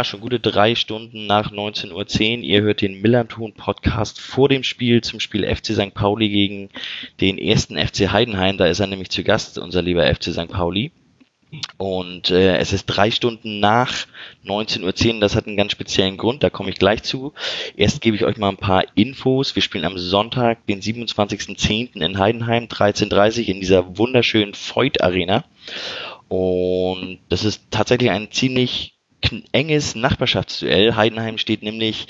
ja schon gute drei Stunden nach 19.10 Uhr. Ihr hört den Millanton Podcast vor dem Spiel zum Spiel FC St. Pauli gegen den ersten FC Heidenheim. Da ist er nämlich zu Gast, unser lieber FC St. Pauli. Und äh, es ist drei Stunden nach 19.10 Uhr. Das hat einen ganz speziellen Grund, da komme ich gleich zu. Erst gebe ich euch mal ein paar Infos. Wir spielen am Sonntag, den 27.10. in Heidenheim, 13.30 Uhr in dieser wunderschönen Voigt Arena. Und das ist tatsächlich ein ziemlich enges Nachbarschaftsduell. Heidenheim steht nämlich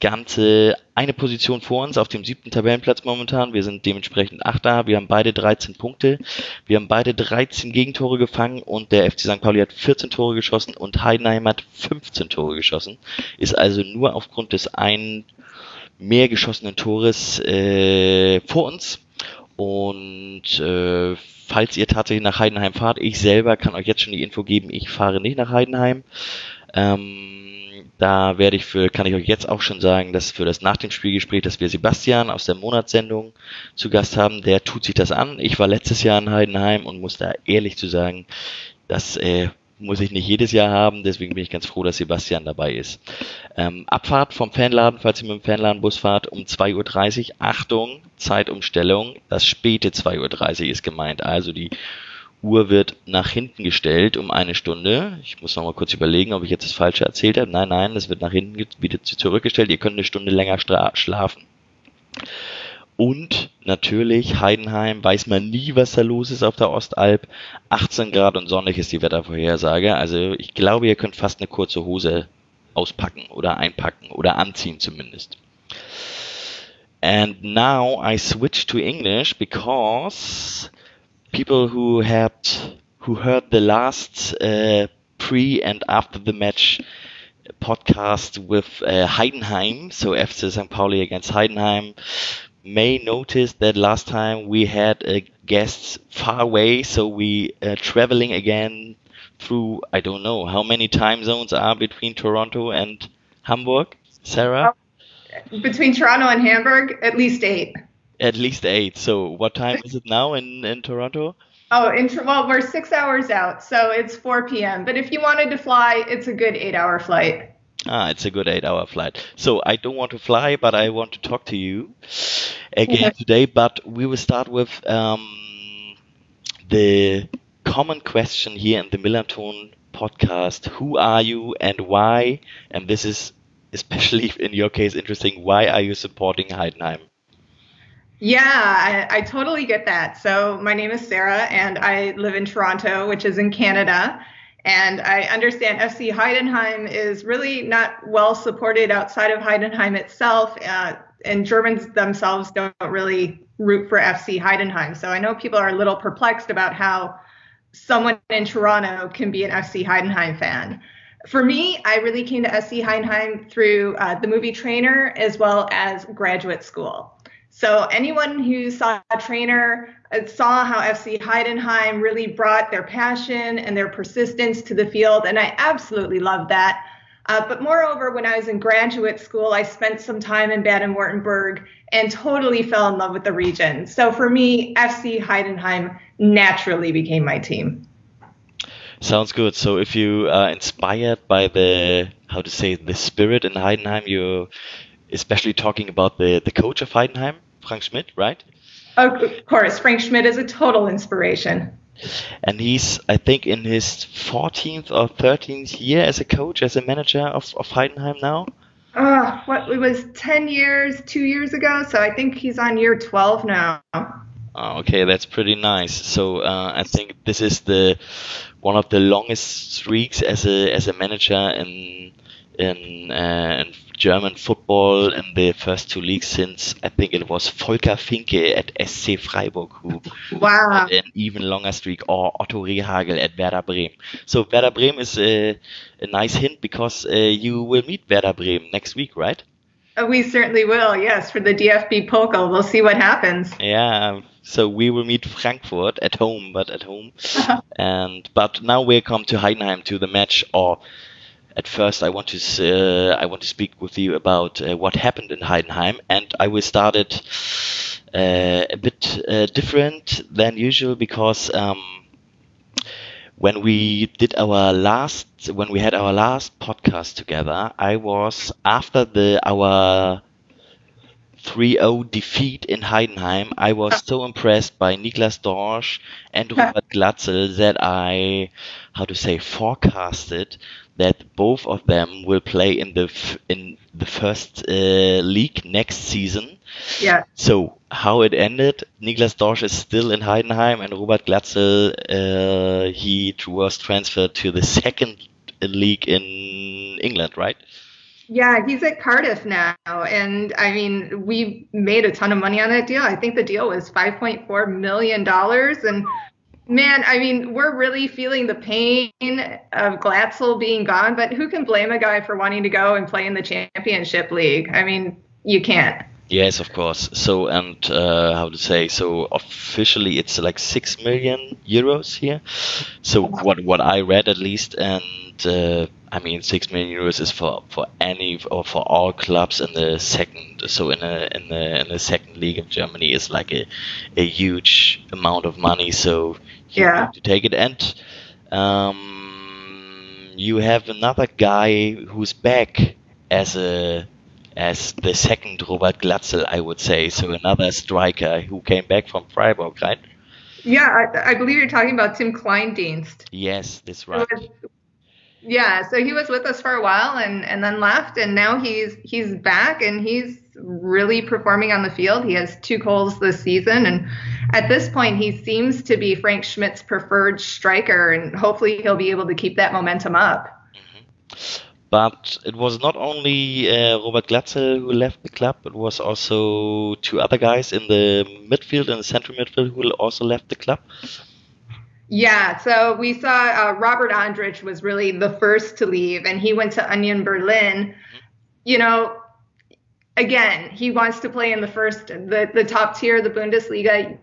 ganze eine Position vor uns auf dem siebten Tabellenplatz momentan. Wir sind dementsprechend Achter. Wir haben beide 13 Punkte. Wir haben beide 13 Gegentore gefangen und der FC St. Pauli hat 14 Tore geschossen und Heidenheim hat 15 Tore geschossen. Ist also nur aufgrund des einen mehr geschossenen Tores äh, vor uns. Und äh, falls ihr tatsächlich nach Heidenheim fahrt, ich selber kann euch jetzt schon die Info geben, ich fahre nicht nach Heidenheim. Ähm, da werde ich für, kann ich euch jetzt auch schon sagen, dass für das nach dem Spielgespräch, dass wir Sebastian aus der Monatssendung zu Gast haben, der tut sich das an. Ich war letztes Jahr in Heidenheim und muss da ehrlich zu sagen, dass äh, muss ich nicht jedes Jahr haben, deswegen bin ich ganz froh, dass Sebastian dabei ist. Ähm, Abfahrt vom Fanladen, falls ihr mit dem Fanladenbus fahrt, um 2.30 Uhr. Achtung, Zeitumstellung, das späte 2.30 Uhr ist gemeint. Also die Uhr wird nach hinten gestellt um eine Stunde. Ich muss noch mal kurz überlegen, ob ich jetzt das Falsche erzählt habe. Nein, nein, es wird nach hinten wieder zurückgestellt. Ihr könnt eine Stunde länger schlafen. Und natürlich Heidenheim, weiß man nie, was da los ist auf der Ostalb. 18 Grad und sonnig ist die Wettervorhersage. Also ich glaube, ihr könnt fast eine kurze Hose auspacken oder einpacken oder anziehen zumindest. And now I switch to English because people who had who heard the last uh, pre and after the match podcast with uh, Heidenheim, so FC St. Pauli against Heidenheim, may notice that last time we had uh, guests far away, so we are traveling again through I don't know how many time zones are between Toronto and Hamburg. Sarah, oh, between Toronto and Hamburg, at least eight. At least eight. So what time is it now in in Toronto? Oh, in, well, we're six hours out, so it's 4 p.m. But if you wanted to fly, it's a good eight-hour flight. Ah, it's a good eight hour flight. So I don't want to fly, but I want to talk to you again today. But we will start with um, the common question here in the MillernTon podcast Who are you and why? And this is especially in your case interesting. Why are you supporting Heidenheim? Yeah, I, I, totally get that. So, my name is Sarah, and I live in Toronto, which is in Canada. And I understand FC Heidenheim is really not well supported outside of Heidenheim itself. Uh, and Germans themselves don't really root for FC Heidenheim. So I know people are a little perplexed about how someone in Toronto can be an FC Heidenheim fan. For me, I really came to FC Heidenheim through uh, the movie Trainer as well as graduate school. So anyone who saw a trainer uh, saw how FC Heidenheim really brought their passion and their persistence to the field, and I absolutely loved that. Uh, but moreover, when I was in graduate school, I spent some time in Baden-Württemberg and totally fell in love with the region. So for me, FC Heidenheim naturally became my team. Sounds good. So if you are inspired by the how to say the spirit in Heidenheim, you're especially talking about the the coach of Heidenheim, Frank Schmidt, right? Of course, Frank Schmidt is a total inspiration. And he's, I think, in his 14th or 13th year as a coach, as a manager of, of Heidenheim now. Uh, what it was 10 years, two years ago. So I think he's on year 12 now. Oh, okay, that's pretty nice. So uh, I think this is the one of the longest streaks as a as a manager in in, uh, in German football in the first two leagues since I think it was Volker Finke at SC Freiburg who wow. had an even longer streak, or Otto Rehagel at Werder Bremen. So Werder Bremen is a, a nice hint because uh, you will meet Werder Bremen next week, right? Uh, we certainly will, yes, for the DFB Pokal. We'll see what happens. Yeah, so we will meet Frankfurt at home, but at home. and but now we come to Heidenheim to the match, or at first I want to uh, I want to speak with you about uh, what happened in Heidenheim, and I will start it uh, a bit uh, different than usual because um, when we did our last when we had our last podcast together, I was after the our 3-0 defeat in Heidenheim. I was so impressed by Niklas Dorsch and Robert Glatzel that I, how to say, forecasted that both of them will play in the f- in the first uh, league next season. Yeah. So how it ended? Niklas Dorsch is still in Heidenheim, and Robert Glatzel uh, he was transferred to the second league in England, right? Yeah, he's at Cardiff now. And I mean, we made a ton of money on that deal. I think the deal was $5.4 million. And man, I mean, we're really feeling the pain of Glatzel being gone, but who can blame a guy for wanting to go and play in the championship league? I mean, you can't. Yes, of course. So, and uh, how to say? So, officially, it's like six million euros here. So, what what I read at least, and uh, I mean, six million euros is for, for any or for all clubs in the second. So, in a in the in the second league of Germany is like a a huge amount of money. So, you Yeah. to take it, and um, you have another guy who's back as a as the second Robert Glatzel, I would say. So another striker who came back from Freiburg, right? Yeah, I, I believe you're talking about Tim Kleindienst. Yes, that's right. was- Yeah, so he was with us for a while and, and then left, and now he's he's back and he's really performing on the field. He has two goals this season, and at this point, he seems to be Frank Schmidt's preferred striker, and hopefully, he'll be able to keep that momentum up. Mm-hmm. But it was not only uh, Robert Glatzel who left the club, it was also two other guys in the midfield and the central midfield who also left the club. Yeah, so we saw uh, Robert Andrich was really the first to leave, and he went to Union Berlin. You know, again, he wants to play in the first, the, the top tier the Bundesliga.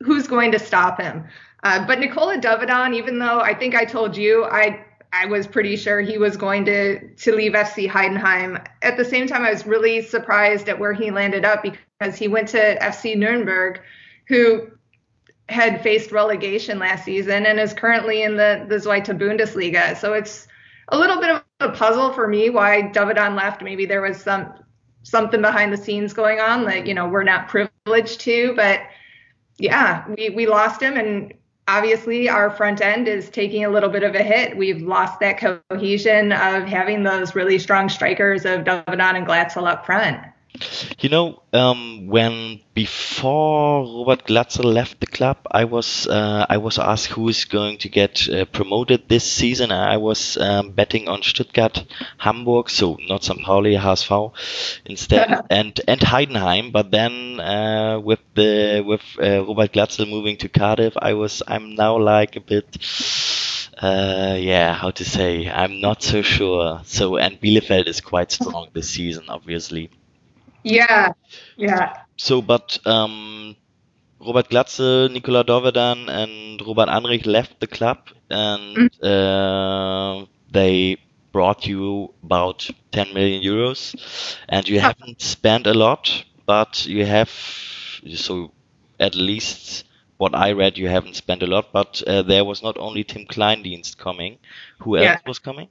Who's going to stop him? Uh, but Nikola Dovedan, even though I think I told you, I I was pretty sure he was going to to leave FC Heidenheim. At the same time, I was really surprised at where he landed up because he went to FC Nuremberg, who had faced relegation last season and is currently in the the Zweite Bundesliga. So it's a little bit of a puzzle for me why Dovedan left. Maybe there was some something behind the scenes going on that you know we're not privileged to, but yeah, we we lost him and obviously our front end is taking a little bit of a hit. We've lost that cohesion of having those really strong strikers of Dovedan and Glatzel up front. You know, um, when before Robert Glatzel left the club, I was uh, I was asked who is going to get uh, promoted this season. I was um, betting on Stuttgart, Hamburg, so not St. Pauli, HSV instead, and and Heidenheim. But then uh, with the with uh, Robert Glatzel moving to Cardiff, I was I'm now like a bit. Uh, yeah, how to say? I'm not so sure. So, and Bielefeld is quite strong this season, obviously. Yeah, yeah. So, but um, Robert Glatzel, Nikola Dovedan, and Robert Andrich left the club, and uh, they brought you about 10 million euros, and you haven't spent a lot, but you have so at least what I read, you haven't spent a lot. But uh, there was not only Tim Kleindienst coming. Who else Yeah. was coming?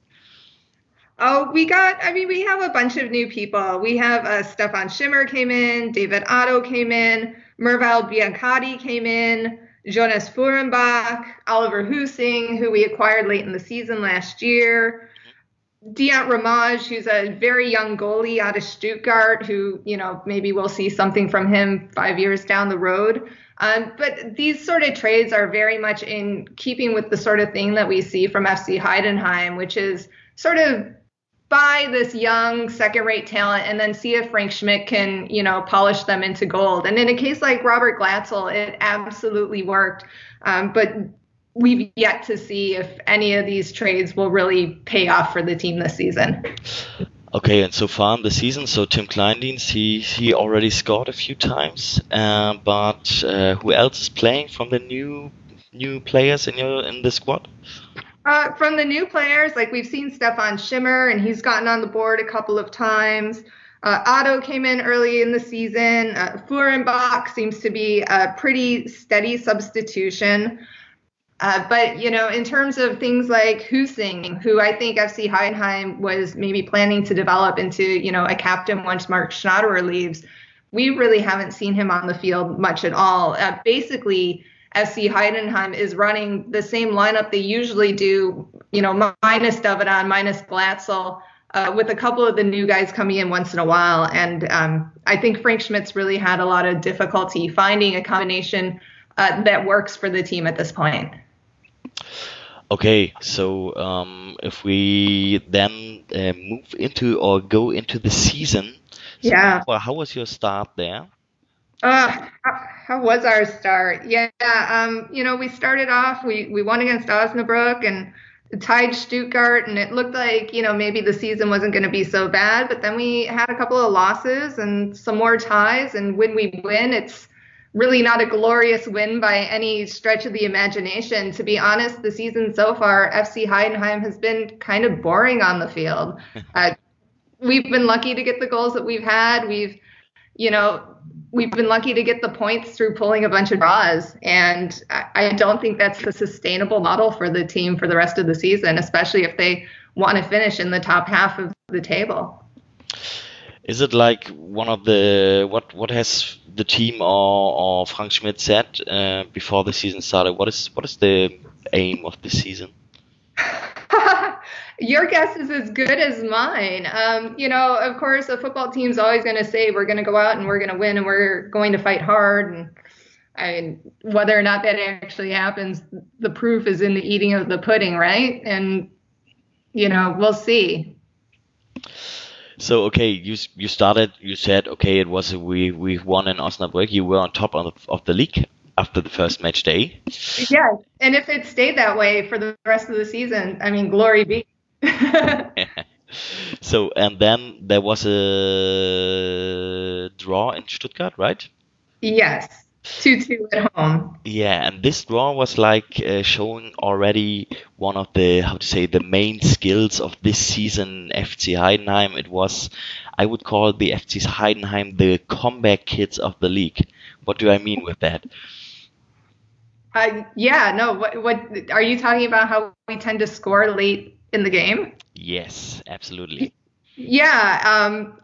Oh, we got, I mean, we have a bunch of new people. We have uh, Stefan Schimmer came in, David Otto came in, Merval Biancotti came in, Jonas Föhrenbach, Oliver Hüsing, who we acquired late in the season last year, Diant Ramaj, who's a very young goalie out of Stuttgart, who, you know, maybe we'll see something from him five years down the road. Um, but these sort of trades are very much in keeping with the sort of thing that we see from FC Heidenheim, which is sort of buy this young second-rate talent and then see if Frank Schmidt can, you know, polish them into gold. And in a case like Robert Glatzel, it absolutely worked. Um, but we've yet to see if any of these trades will really pay off for the team this season. Okay, and so far in the season, so Tim Kleindienst, he he already scored a few times, uh, but uh, who else is playing from the new new players in your in the squad? Uh, from the new players, like we've seen Stefan Schimmer, and he's gotten on the board a couple of times. Uh, Otto came in early in the season. Uh, Föhrenbach seems to be a pretty steady substitution. Uh, but you know, in terms of things like Hüsing, who I think FC Heidenheim was maybe planning to develop into, you know, a captain once Marc Schnatterer leaves, we really haven't seen him on the field much at all. Uh, basically, FC Heidenheim is running the same lineup they usually do, you know, minus Dovedan, minus Glatzel, uh, with a couple of the new guys coming in once in a while. And um, I think Frank Schmidt's really had a lot of difficulty finding a combination uh, that works for the team at this point. Okay, so um, if we then uh, move into or go into the season, so Yeah. Well, how was your start there? Uh, how, how was our start? Yeah, um, you know, we started off, we, we won against Osnabrück and tied Stuttgart, and it looked like, you know, maybe the season wasn't going to be so bad, but then we had a couple of losses and some more ties, and when we win, it's really not a glorious win by any stretch of the imagination. To be honest, the season so far, FC Heidenheim has been kind of boring on the field. Uh, we've been lucky to get the goals that we've had. We've, you know, we've been lucky to get the points through pulling a bunch of draws. And I, don't think that's a sustainable model for the team for the rest of the season, especially if they want to finish in the top half of the table. Is it like one of the what what has the team or, or Frank Schmidt said uh, before the season started? What is what is the aim of the season? Your guess is as good as mine. Um, you know, of course, a football team's always going to say we're going to go out and we're going to win and we're going to fight hard. And I mean, whether or not that actually happens, the proof is in the eating of the pudding, right? And you know, we'll see. So okay, you you started. You said okay, it was a, we we won in Osnabrück. You were on top of the, of the league after the first match day. Yeah, and if it stayed that way for the rest of the season, I mean, glory be. so and then there was a draw in Stuttgart, right? yes, two-two at home. Yeah, and this draw was like uh, showing already one of the how to say the main skills of this season FC Heidenheim. It was, I would call the FC Heidenheim the comeback kids of the league. What do I mean with that? Uh, yeah, no. What, what are you talking about? How we tend to score late in the game? Yes, absolutely. Yeah. Um,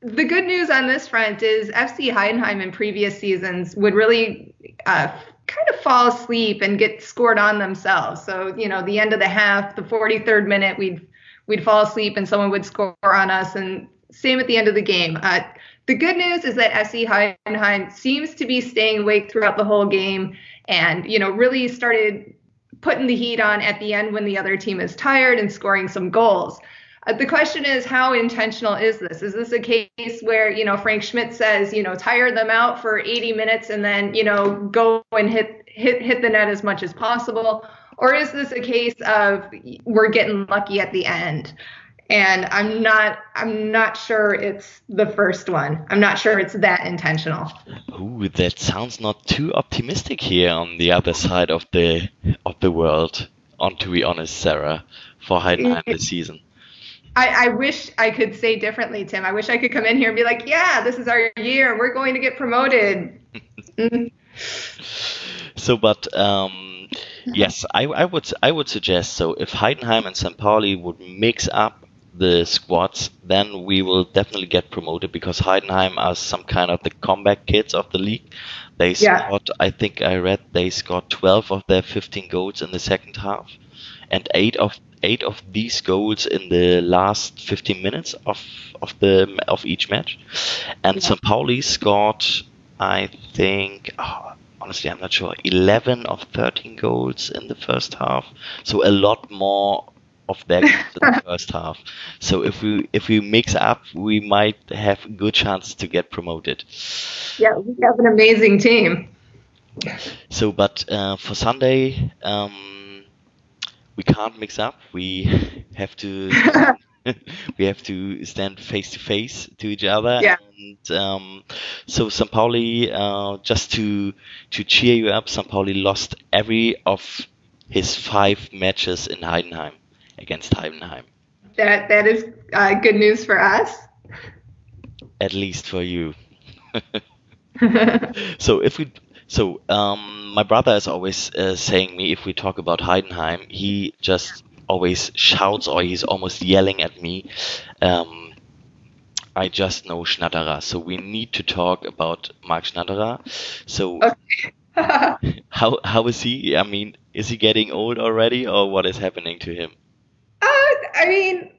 the good news on this front is FC Heidenheim in previous seasons would really uh, kind of fall asleep and get scored on themselves. So you know, the end of the half, the 43rd minute, we'd we'd fall asleep and someone would score on us, and same at the end of the game. Uh, the good news is that FC Heidenheim seems to be staying awake throughout the whole game, and you know, really started putting the heat on at the end when the other team is tired and scoring some goals. Uh, the question is, how intentional is this? Is this a case where, you know, Frank Schmidt says, you know, tire them out for 80 minutes and then, you know, go and hit hit hit the net as much as possible? Or is this a case of we're getting lucky at the end? And I'm not I'm not sure it's the first one. I'm not sure it's that intentional. Ooh, that sounds not too optimistic here on the other side of the of the world. On to be honest, Sarah, for Heidenheim this season. I, I wish I could say differently, Tim. I wish I could come in here and be like, yeah, this is our year. We're going to get promoted. So, but um, yes, I, I would I would suggest so. If Heidenheim and St. Pauli would mix up the squads, then we will definitely get promoted because Heidenheim are some kind of the comeback kids of the league. They Yeah. scored, I think I read they scored 12 of their 15 goals in the second half, and eight of eight of these goals in the last 15 minutes of of the of each match. And Yeah. St. Pauli scored, I think, oh, honestly, I'm not sure, 11 of 13 goals in the first half. So a lot more of their goals the first half. So if we if we mix up, we might have good chances to get promoted. Yeah, we have an amazing team. So, but uh, for Sunday, um, we can't mix up. We have to we have to stand face to face to each other. Yeah. And um, so, St. Pauli, uh, just to to cheer you up, St. Pauli lost every of his five matches in Heidenheim against Heidenheim. That that is uh, good news for us. At least for you. so if we so um, my brother is always uh, saying me if we talk about Heidenheim, he just always shouts or he's almost yelling at me. Um, I just know Schnatterer, so we need to talk about Marc Schnatterer. So Okay. how how is he? I mean, is he getting old already, or what is happening to him? I mean,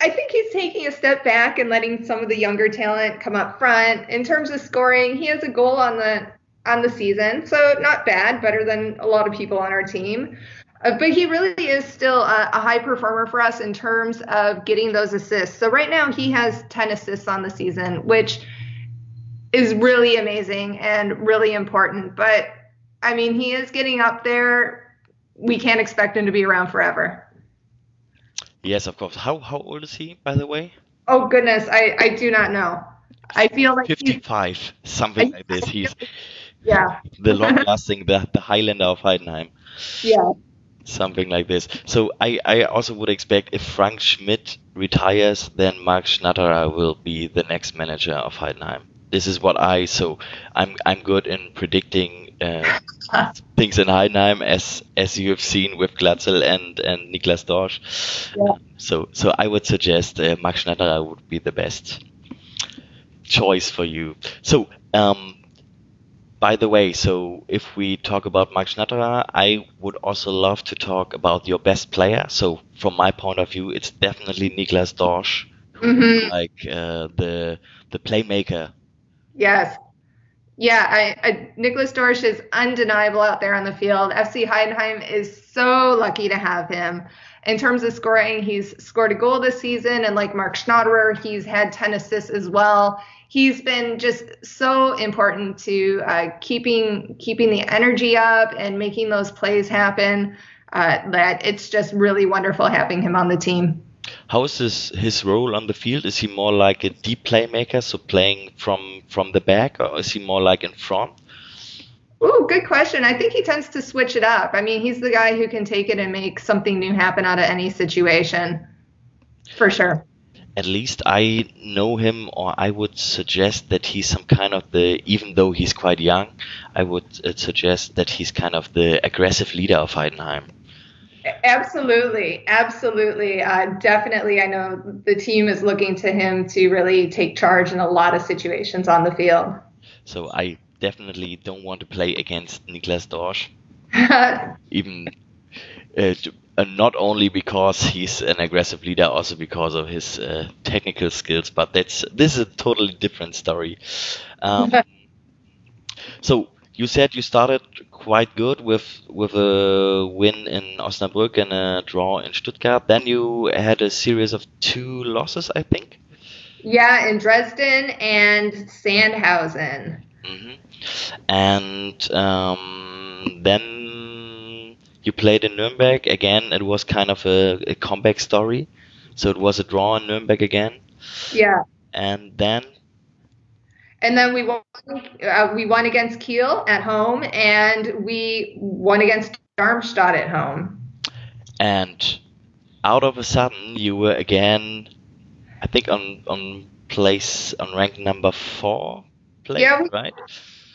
I think he's taking a step back and letting some of the younger talent come up front. In terms of scoring, he has a goal on the on the season, so not bad, better than a lot of people on our team. Uh, but he really is still a, a high performer for us in terms of getting those assists. So right now he has 10 assists on the season, which is really amazing and really important. But I mean, he is getting up there. We can't expect him to be around forever. Yes, of course. How how old is he, by the way? Oh goodness, I I do not know. I feel like 55, something like this. He's yeah, the long-lasting, the, the Highlander of Heidenheim, yeah, something like this. So I, I also would expect if Frank Schmidt retires, then Marc Schnatterer will be the next manager of Heidenheim. This is what I so I'm I'm good in predicting uh, things in Heidenheim as as you have seen with Glatzel and and Niklas Dorsch. Yeah. So so I would suggest uh, Marc Schnatterer would be the best choice for you. So um, by the way, so if we talk about Marc Schnatterer, I would also love to talk about your best player. So from my point of view, it's definitely Niklas Dorsch, who Mhm. like uh, the the playmaker. yes, yeah. I, I Niklas Dorsch is undeniable out there on the field. FC Heidenheim is so lucky to have him. In terms of scoring, he's scored a goal this season, and like Marc Schnatterer, he's had 10 assists as well. He's been just so important to uh, keeping keeping the energy up and making those plays happen. Uh, that it's just really wonderful having him on the team. How is his his role on the field? Is he more like a deep playmaker, so playing from from the back, or is he more like in front? Ooh, good question. I think he tends to switch it up. I mean, he's the guy who can take it and make something new happen out of any situation, for sure. At least I know him, or I would suggest that he's some kind of the. Even though he's quite young, I would uh, suggest that he's kind of the aggressive leader of Heidenheim. Absolutely, absolutely, uh, definitely. I know the team is looking to him to really take charge in a lot of situations on the field. So I definitely don't want to play against Niklas Dorsch, even uh, uh, not only because he's an aggressive leader, also because of his uh, technical skills. But that's this is a totally different story. Um, so you said you started quite good with with a win in Osnabrück and a draw in Stuttgart. Then you had a series of two losses, I think. yeah, in Dresden and Sandhausen. Mm -hmm. And um, then you played in Nuremberg again. It was kind of a, a comeback story. So it was a draw in Nuremberg again, Yeah, and then and then we won. Uh, we won against Kiel at home, and we won against Darmstadt at home. and out of a sudden you were again, I think on on place on rank number four place, Yeah, we- right?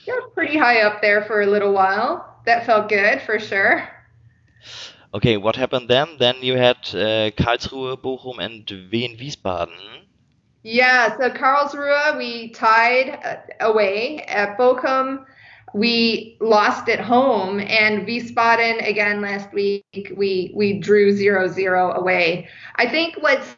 Yeah, pretty high up there for a little while. That felt good for sure. Okay, what happened then? Then you had uh, Karlsruhe, Bochum, and Wien Wiesbaden. Yeah, so Karlsruhe we tied uh, away at Bochum. We lost at home, and Wiesbaden again last week. We we drew 0-0 away. I think what's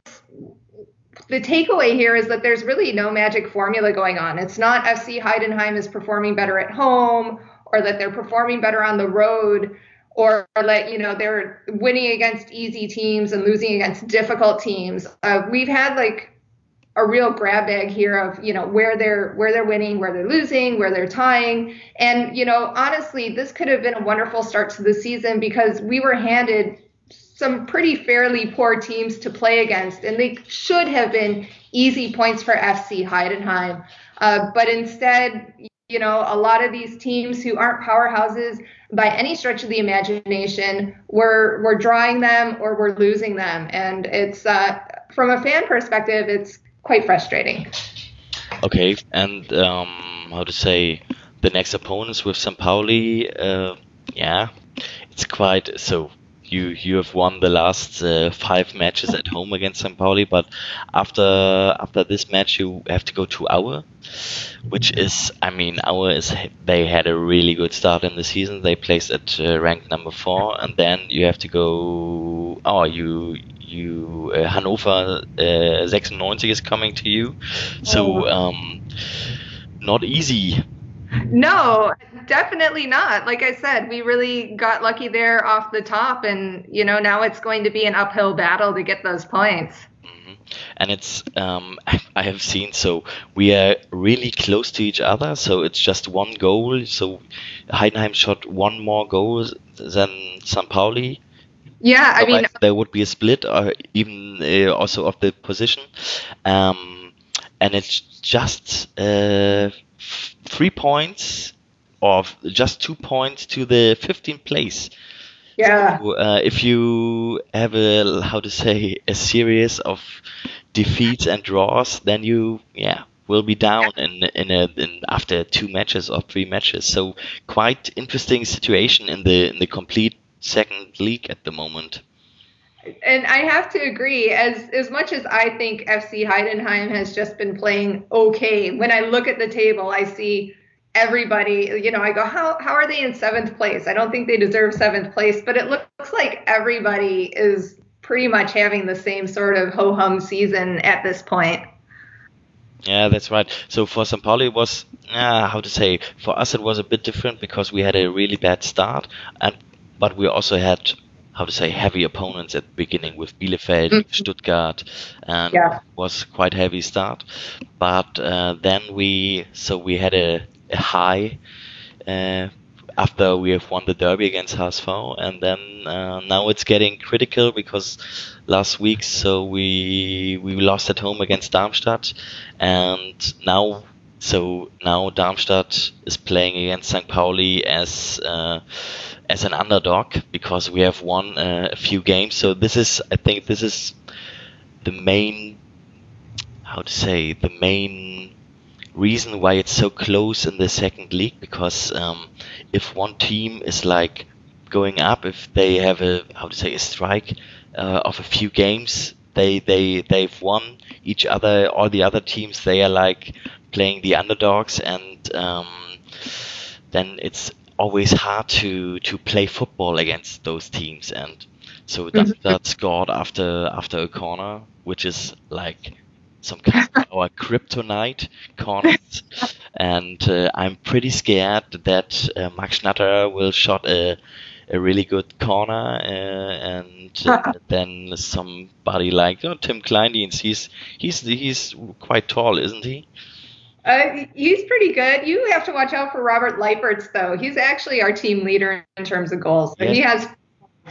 the takeaway here is that there's really no magic formula going on. It's not FC Heidenheim is performing better at home, or that they're performing better on the road, or that you know they're winning against easy teams and losing against difficult teams. Uh, we've had like a real grab bag here of you know where they're where they're winning, where they're losing, where they're tying, and you know honestly, this could have been a wonderful start to the season because we were handed some pretty fairly poor teams to play against, and they should have been easy points for FC Heidenheim. Uh, but instead, you know, a lot of these teams who aren't powerhouses by any stretch of the imagination, we're we're drawing them or we're losing them, and it's uh, from a fan perspective, it's quite frustrating. Okay, and um, how to say the next opponents with St. Pauli? Uh, yeah, it's quite so. You you have won the last uh, five matches at home against St. Pauli, but after after this match you have to go to Aue, which is I mean Aue is they had a really good start in the season. They placed at uh, rank number four, and then you have to go. Oh, you you uh, Hannover uh, 96 is coming to you, so Oh. um, not easy. No, definitely not. Like I said, we really got lucky there off the top, and you know now it's going to be an uphill battle to get those points. Mhm. And it's um, I have seen so we are really close to each other. So it's just one goal. So Heidenheim shot one more goal than St. Pauli. Yeah, I mean, there would be a split, or even uh, also of the position. Um, and it's just uh, f- three points, or just two points to the 15th place. yeah, So, uh, if you have a how to say a series of defeats and draws, then you yeah will be down in in, a, in after two matches or three matches. So quite interesting situation in the in the complete second league at the moment. And I have to agree. As as much as I think FC Heidenheim has just been playing okay, when I look at the table, I see everybody. You know, I go, how how are they in seventh place? I don't think they deserve seventh place, but it looks like everybody is pretty much having the same sort of ho hum season at this point. Yeah, that's right. So for St. Pauli, it was uh, how to say. For us, it was a bit different because we had a really bad start, and but we also had how to say heavy opponents at the beginning with Bielefeld, Mhm. Stuttgart, and Yeah. was quite heavy start. But uh, then we so we had a, a high uh, after we have won the derby against HSV, and then uh, now it's getting critical because last week so we we lost at home against Darmstadt, and now so now Darmstadt is playing against St. Pauli as uh, as an underdog because we have won uh, a few games. So this is I think this is the main how to say the main reason why it's so close in the second league because um, if one team is like going up if they have a how to say a strike uh, of a few games they they they've won each other all the other teams they are like playing the underdogs and um, then it's always hard to to play football against those teams. And so that, Mhm. that scored after after a corner which is like some kind of our kryptonite corners and uh, I'm pretty scared that uh, Max Schnatter will shot a a really good corner uh, and uh, then somebody like oh, Tim Kleindienst he's he's he's quite tall isn't he Uh, he's pretty good. You have to watch out for Robert Leipertz, though. He's actually our team leader in terms of goals. So he has.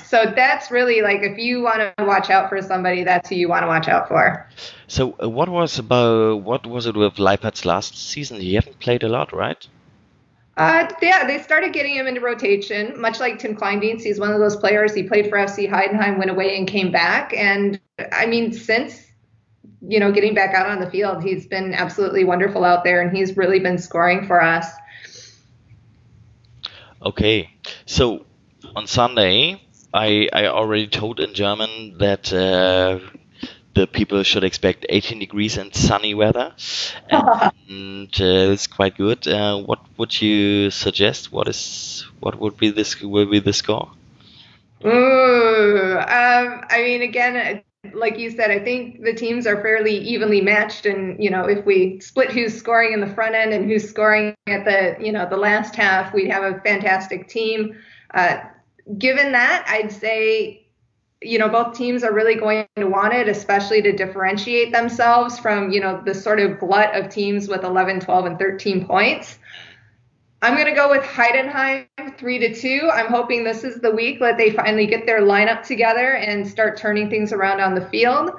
So that's really like if you want to watch out for somebody, that's who you want to watch out for. so uh, what was about what was it with Leipertz last season he haven't played a lot right Uh, yeah, they started getting him into rotation, much like Tim Kleindienst. He's one of those players. He played for FC Heidenheim, went away, and came back. And I mean, since you know getting back out on the field, he's been absolutely wonderful out there, and he's really been scoring for us. Okay, so on Sunday, I I already told in German that uh, the people should expect 18 degrees and sunny weather, and uh, it's quite good. Uh, what would you suggest? What is what would be this will be the score? Ooh, um, I mean, again, like you said, I think the teams are fairly evenly matched, and you know, if we split who's scoring in the front end and who's scoring at the you know the last half, we'd have a fantastic team. Uh, given that, I'd say you know both teams are really going to want it especially to differentiate themselves from you know the sort of glut of teams with 11 12 and 13 points i'm going to go with heidenheim 3 to 2 i'm hoping this is the week that they finally get their lineup together and start turning things around on the field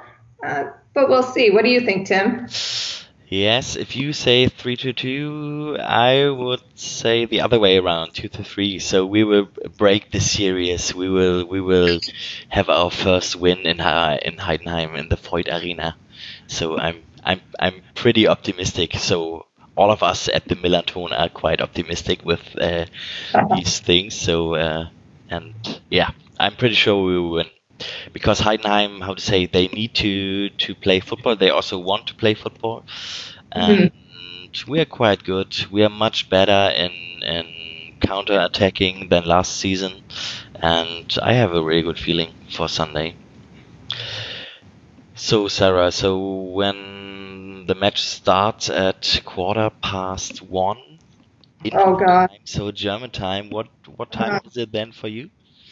uh, but we'll see what do you think tim Yes, if you say three to two, I would say the other way around, two to three. So we will break the series. We will we will have our first win in in Heidenheim in the Voigt Arena. So I'm I'm I'm pretty optimistic. So all of us at the MillernTon are quite optimistic with uh, these things. So uh, and yeah, I'm pretty sure we will win because Heidenheim, how to say, they need to to play football. They also want to play football, and we are quite good. We are much better in in counter attacking than last season, and I have a really good feeling for Sunday. So Sarah, so when the match starts at quarter past one. in Oh, God. time, So German time. What what time Uh-huh. is it then for you?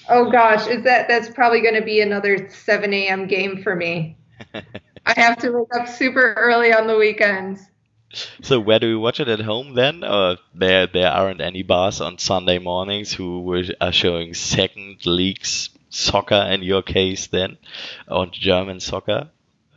Oh gosh, is that that's probably going to be another 7 a.m. game for me. I have to wake up super early on the weekends. So where do you watch it at home then? Or there there aren't any bars on Sunday mornings who were, are showing second leagues soccer in your case then, or German soccer?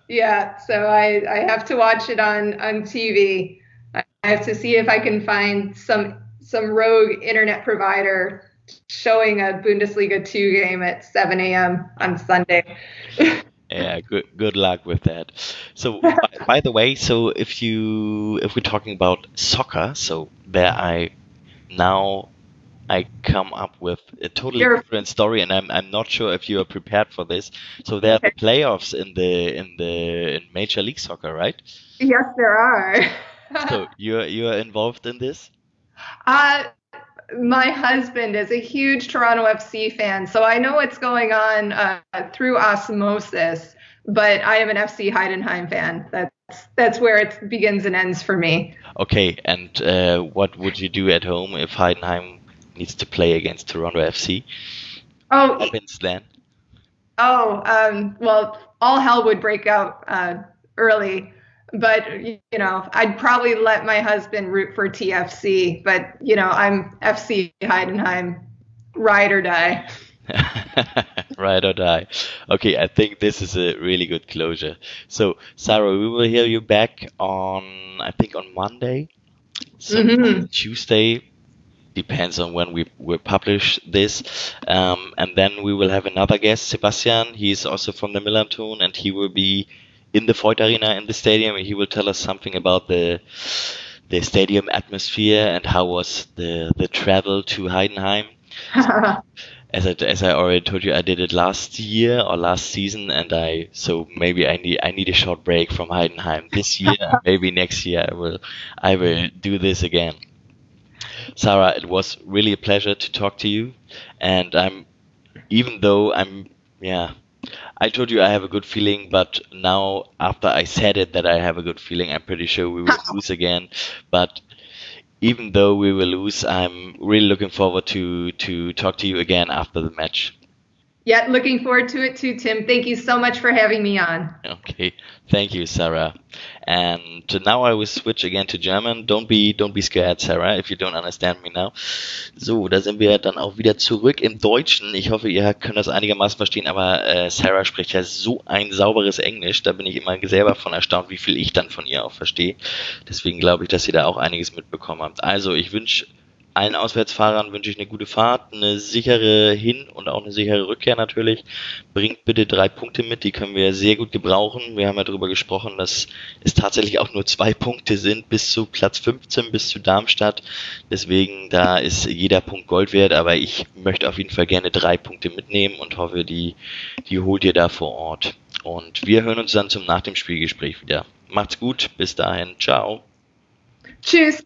Yeah, so I, I have to watch it on, on TV. I have to see if I can find some some rogue internet provider showing a Bundesliga 2 game at 7 a.m. on Sunday. Yeah, good good luck with that. So by, by the way, so if you if we're talking about soccer, so there I now I come up with a totally You're- different story, and I'm I'm not sure if you are prepared for this. So there are the playoffs in the in the in Major League Soccer, right? yes, there are. So you're you're involved in this? Uh, my husband is a huge Toronto FC fan, so I know what's going on uh, through osmosis. But I am an FC Heidenheim fan. That's that's where it begins and ends for me. Okay, and uh, what would you do at home if Heidenheim needs to play against Toronto FC? Oh, Happens then. oh, um, well, all hell would break out uh, early. But you know, I'd probably let my husband root for TFC. But you know, I'm FC Heidenheim, ride or die. right or die. Okay, I think this is a really good closure. So, Sarah, we will hear you back on, I think, on Monday. So, Mhm. Tuesday, depends on when we will publish this. Um, and then we will have another guest, Sebastian. He's also from the MillernTon, and he will be in the Voigt Arena in the stadium. And he will tell us something about the the stadium atmosphere and how was the the travel to Heidenheim as I as I already told you, I did it last year or last season, and I so maybe I need I need a short break from Heidenheim this year. maybe next year I will I will do this again. Sarah, it was really a pleasure to talk to you, and I'm even though I'm yeah. I told you I have a good feeling, but now after I said it that I have a good feeling, I'm pretty sure we will lose again. But even though we will lose, I'm really looking forward to to talk to you again after the match. Yeah, looking forward to it too, Tim. Thank you so much for having me on. Okay, thank you, Sarah. And now I will switch again to German. Don't be don't be scared, Sarah, if you don't understand me now. So, da sind wir dann auch wieder zurück im Deutschen. Ich hoffe, ihr könnt das einigermaßen verstehen, aber äh, Sarah spricht ja so ein sauberes Englisch. Da bin ich immer selber von erstaunt, wie viel ich dann von ihr auch verstehe. Deswegen glaube ich, dass ihr da auch einiges mitbekommen habt. Also, ich wünsche allen Auswärtsfahrern wünsche ich eine gute Fahrt, eine sichere Hin- und auch eine sichere Rückkehr natürlich. Bringt bitte drei Punkte mit, die können wir sehr gut gebrauchen. Wir haben ja darüber gesprochen, dass es tatsächlich auch nur zwei Punkte sind bis zu Platz 15, bis zu Darmstadt. Deswegen, da ist jeder Punkt Gold wert, aber ich möchte auf jeden Fall gerne drei Punkte mitnehmen und hoffe, die, die holt ihr da vor Ort. Und wir hören uns dann zum Nach dem Spielgespräch wieder. Macht's gut, bis dahin, ciao. Tschüss.